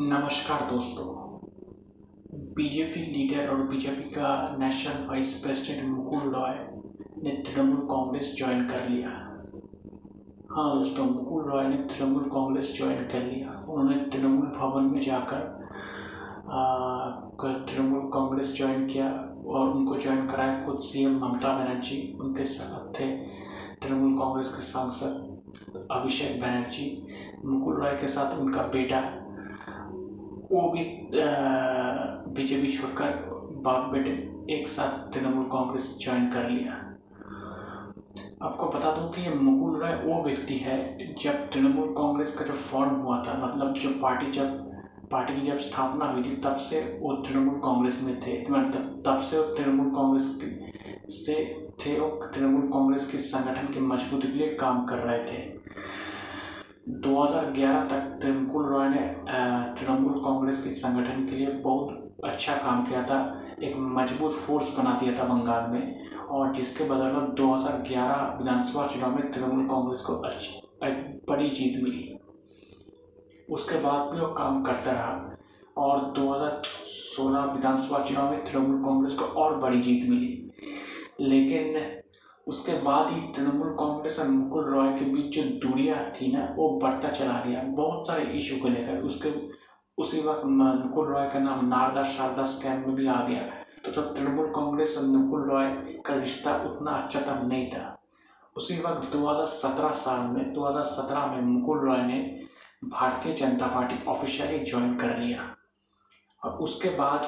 नमस्कार दोस्तों। BJP leader और बीजेपी का national vice president Mukul Roy ने तृणमूल कांग्रेस ज्वाइन कर लिया। हाँ दोस्तों, मुकुल रॉय ने तृणमूल कांग्रेस ज्वाइन कर लिया। उन्होंने तृणमूल भवन में जाकर तृणमूल कांग्रेस ज्वाइन किया और उनको ज्वाइन कराया खुद सीएम ममता बनर्जी। उनके साथ थे तृणमूल कांग्रेस के सांसद अभिषेक बनर्जी। मुकुल रॉय के साथ उनका बेटा वो भी बीजेपी छोड़कर बाप बेटे एक साथ तृणमूल कांग्रेस ज्वाइन कर लिया। आपको बता दूँ कि ये मुकुल राय वो व्यक्ति है, जब तृणमूल कांग्रेस का जो फॉर्म हुआ था मतलब जो पार्टी जब, पार्टी की जब स्थापना हुई थी, तब से वो तृणमूल कांग्रेस में थे। मतलब तब से वो तृणमूल कांग्रेस से थे वो तृणमूल कांग्रेस के संगठन के मजबूती के लिए काम कर रहे थे। 2011 तक तृणमूल रॉय ने तृणमूल कांग्रेस के संगठन के लिए बहुत अच्छा काम किया था। एक मज़बूत फोर्स बना दिया था बंगाल में, और जिसके बदौलत 2011 विधानसभा चुनाव में तृणमूल कांग्रेस को अच्छी बड़ी जीत मिली। उसके बाद भी वो काम करता रहा, और 2016 विधानसभा चुनाव में तृणमूल कांग्रेस को और बड़ी जीत मिली। लेकिन उसके बाद ही तृणमूल कांग्रेस और मुकुल रॉय के बीच जो दूरियाँ थी ना, वो बढ़ता चला गया। बहुत सारे इशू को लेकर। उसके, उसी वक्त मुकुल रॉय का नाम नारदा शारदा स्कैम में भी आ गया। तो तब तृणमूल कांग्रेस और मुकुल रॉय का रिश्ता उतना अच्छा तब नहीं था। उसी वक्त 2017 साल में 2017 में मुकुल रॉय ने Bharatiya Janata party officially join कर लिया। और उसके बाद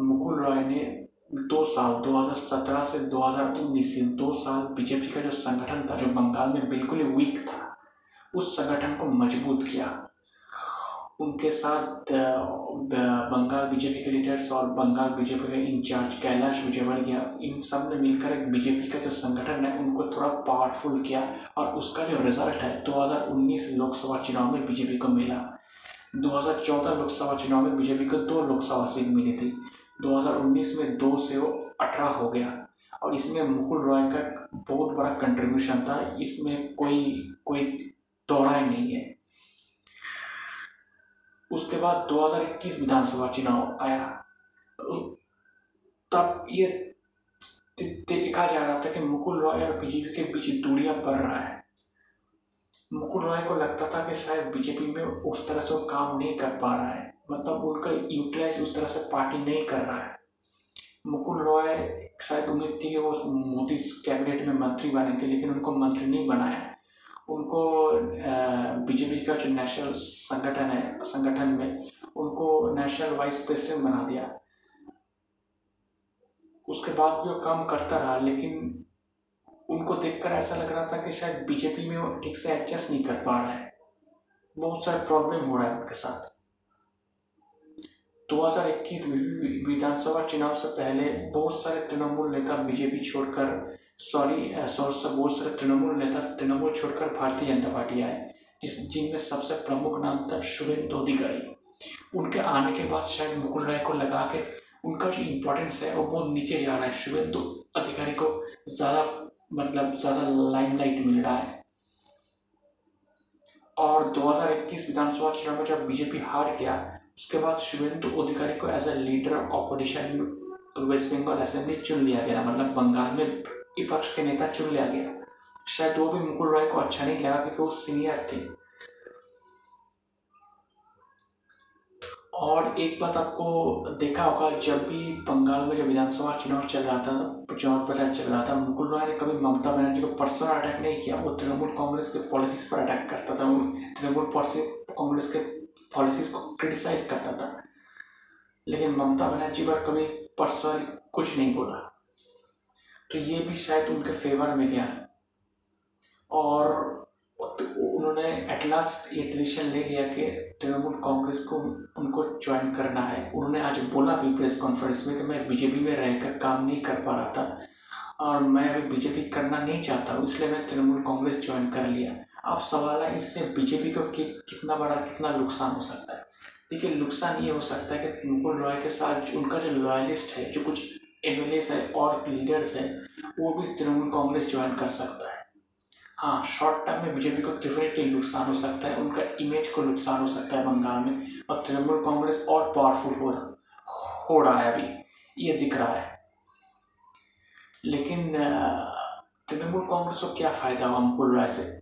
मुकुल रॉय ने दो साल 2017 से 2019 से दो साल बीजेपी का जो संगठन था, जो बंगाल में बिल्कुल ही वीक था, उस संगठन को मज़बूत किया। उनके साथ बंगाल बीजेपी के लीडर्स और बंगाल बीजेपी के इंचार्ज कैलाश विजयवर्गीय, इन सबने मिलकर एक बीजेपी का जो संगठन है, उनको थोड़ा पावरफुल किया और उसका जो रिज़ल्ट है 2019 लोकसभा चुनाव में बीजेपी को मिला। 2014 लोकसभा चुनाव में बीजेपी को दो लोकसभा सीट मिली थी। 2019 में दो से वो अठारह हो गया। और इसमें मुकुल रॉय का बहुत बड़ा कंट्रीब्यूशन था। इसमें कोई कोई दौड़ा नहीं है। उसके बाद 2021 विधानसभा चुनाव आया। तब ये देखा जा रहा था कि मुकुल रॉय और बीजेपी के बीच दूरियाँ बढ़ रहा है। मुकुल रॉय को लगता था कि शायद बीजेपी में उस तरह से काम नहीं कर पा रहा है। मतलब उनका यूटिलाइज उस तरह से पार्टी नहीं कर रहा है। मुकुल रॉय शायद उम्मीद थी कि वो मोदी कैबिनेट में मंत्री बनेंगे लेकिन उनको मंत्री नहीं बनाया। उनको बीजेपी का जो नेशनल संगठन है, संगठन में उनको नेशनल वाइस प्रेसिडेंट बना दिया। उसके बाद भी वो काम करता रहा, लेकिन उनको देखकर ऐसा लग रहा था कि शायद बीजेपी में वो ठीक से एडजस्ट नहीं कर पा रहा है। बहुत सारे प्रॉब्लम हो रहा है उनके साथ। 2021 विधानसभा चुनाव से पहले बहुत सारे तृणमूल नेता बीजेपी छोड़कर सॉरी, बहुत सारे तृणमूल नेता तृणमूल छोड़कर भारतीय जनता पार्टी आए, जिस, जिनमें सबसे प्रमुख नाम था सुरेंद्र अधिकारी। उनके आने के बाद शायद मुकुल राय को लगा के उनका जो इम्पोर्टेंस है, वो बहुत नीचे जा रहा है। शुभेंदु अधिकारी को ज़्यादा मतलब ज़्यादा लाइमलाइट मिल रहा है। और 2021 विधानसभा चुनाव में जब बीजेपी हार गया उसके बाद शुभेंदु अधिकारी को as a leader of opposition West Bengal assembly चुन लिया गया। मतलब बंगाल में विपक्ष के नेता चुन लिया गया। शायद वो भी मुकुल रॉय को अच्छा नहीं लगा क्योंकि वो सीनियर थे। और एक बात आपको देखा होगा, जब भी बंगाल में जब विधानसभा चुनाव चल रहा था, चुनाव प्रचार चल रहा था, मुकुल रॉय ने कभी ममता बनर्जी को पर्सनल अटैक नहीं किया। वो तृणमूल कांग्रेस के पॉलिसीज़ पर अटैक करता था। तृणमूल कांग्रेस के पॉलिसीज़ को क्रिटिसाइज करता था। लेकिन ममता बनर्जी पर कभी पर्सनली कुछ नहीं बोला। तो ये भी शायद उनके फेवर में गया। और तो उन्होंने एट लास्ट ये डिसीज़न ले लिया कि तृणमूल कांग्रेस को उनको ज्वाइन करना है। उन्होंने आज बोला भी प्रेस कॉन्फ्रेंस में कि मैं बीजेपी में रहकर काम नहीं कर पा रहा था और मैं अभी बीजेपी करना नहीं चाहता, इसलिए मैं तृणमूल कांग्रेस ज्वाइन कर लिया। अब सवाल है इससे बीजेपी को कि, कितना बड़ा कितना नुकसान हो सकता है? देखिए नुकसान ये हो सकता है कि मुकुल रॉय के साथ उनका जो लॉयलिस्ट है जो कुछ एम एल है और लीडर्स है वो भी तृणमूल कांग्रेस ज्वाइन कर सकता है। हाँ शॉर्ट टर्म में बीजेपी को डेफिनेटली नुकसान हो सकता है उनका इमेज को नुकसान हो सकता है बंगाल में और तृणमूल कांग्रेस और पावरफुल हो हो रहा है अभी ये दिख रहा है। लेकिन तृणमूल कांग्रेस को क्या फ़ायदा हुआ मुकुल रॉय से?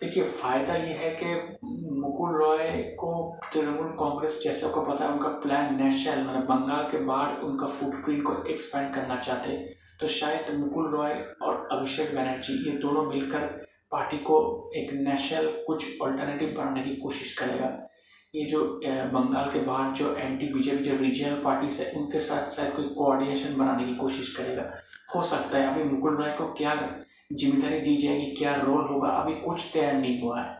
देखिए, फ़ायदा ये है कि मुकुल रॉय को तृणमूल कांग्रेस जैसे को पता है, उनका प्लान नेशनल मतलब बंगाल के बाहर उनका फुटप्रिंट को एक्सपेंड करना चाहते। तो शायद मुकुल रॉय और अभिषेक बनर्जी ये दोनों मिलकर पार्टी को एक नेशनल कुछ ऑल्टरनेटिव बनाने की कोशिश करेगा। ये जो बंगाल के बाहर जो एंटी बीजेपी जो रीजनल पार्टीज़ है, उनके साथ शायद कोई कोऑर्डिनेशन बनाने की कोशिश करेगा। हो सकता है, अभी मुकुल रॉय को क्या ज़िम्मेदारी दी जाएगी क्या रोल होगा, अभी कुछ तैयार नहीं हुआ है।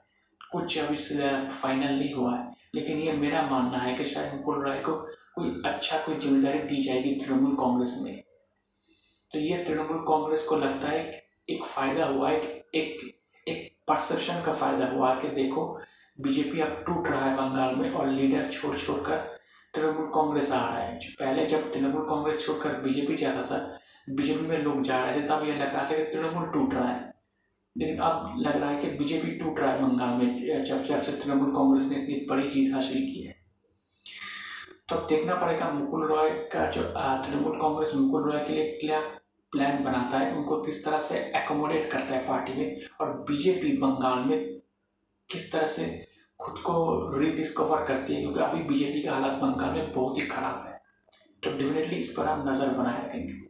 कुछ अभी फाइनल नहीं हुआ है। लेकिन ये मेरा मानना है कि शायद मुकुल रॉय को कोई अच्छा कोई ज़िम्मेदारी दी जाएगी तृणमूल कांग्रेस में। तो ये तृणमूल कांग्रेस को लगता है एक फ़ायदा हुआ है एक एक परसेप्शन का फ़ायदा हुआ कि देखो बीजेपी अब टूट रहा है बंगाल में और लीडर छोड़ छोड़ कर तृणमूल कांग्रेस आ रहा है। पहले जब तृणमूल कांग्रेस छोड़कर बीजेपी जाता था बीजेपी में लोग जा रहे थे तब ये लग रहा था कि तृणमूल टूट रहा है। लेकिन अब लग रहा है कि बीजेपी टूट रहा है बंगाल में, जब जब से तृणमूल कांग्रेस ने इतनी बड़ी जीत हासिल की है। तो अब देखना पड़ेगा मुकुल रॉय का जो तृणमूल कांग्रेस मुकुल रॉय के लिए क्या प्लान बनाता है, उनको किस तरह से एकोमोडेट करता है पार्टी में, और बीजेपी बंगाल में किस तरह से खुद को रीडिस्कवर करती है, क्योंकि अभी बीजेपी का हालत बंगाल में बहुत ही खराब है। तो डेफिनेटली इस पर हम नज़र बनाए रखेंगे।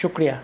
शुक्रिया।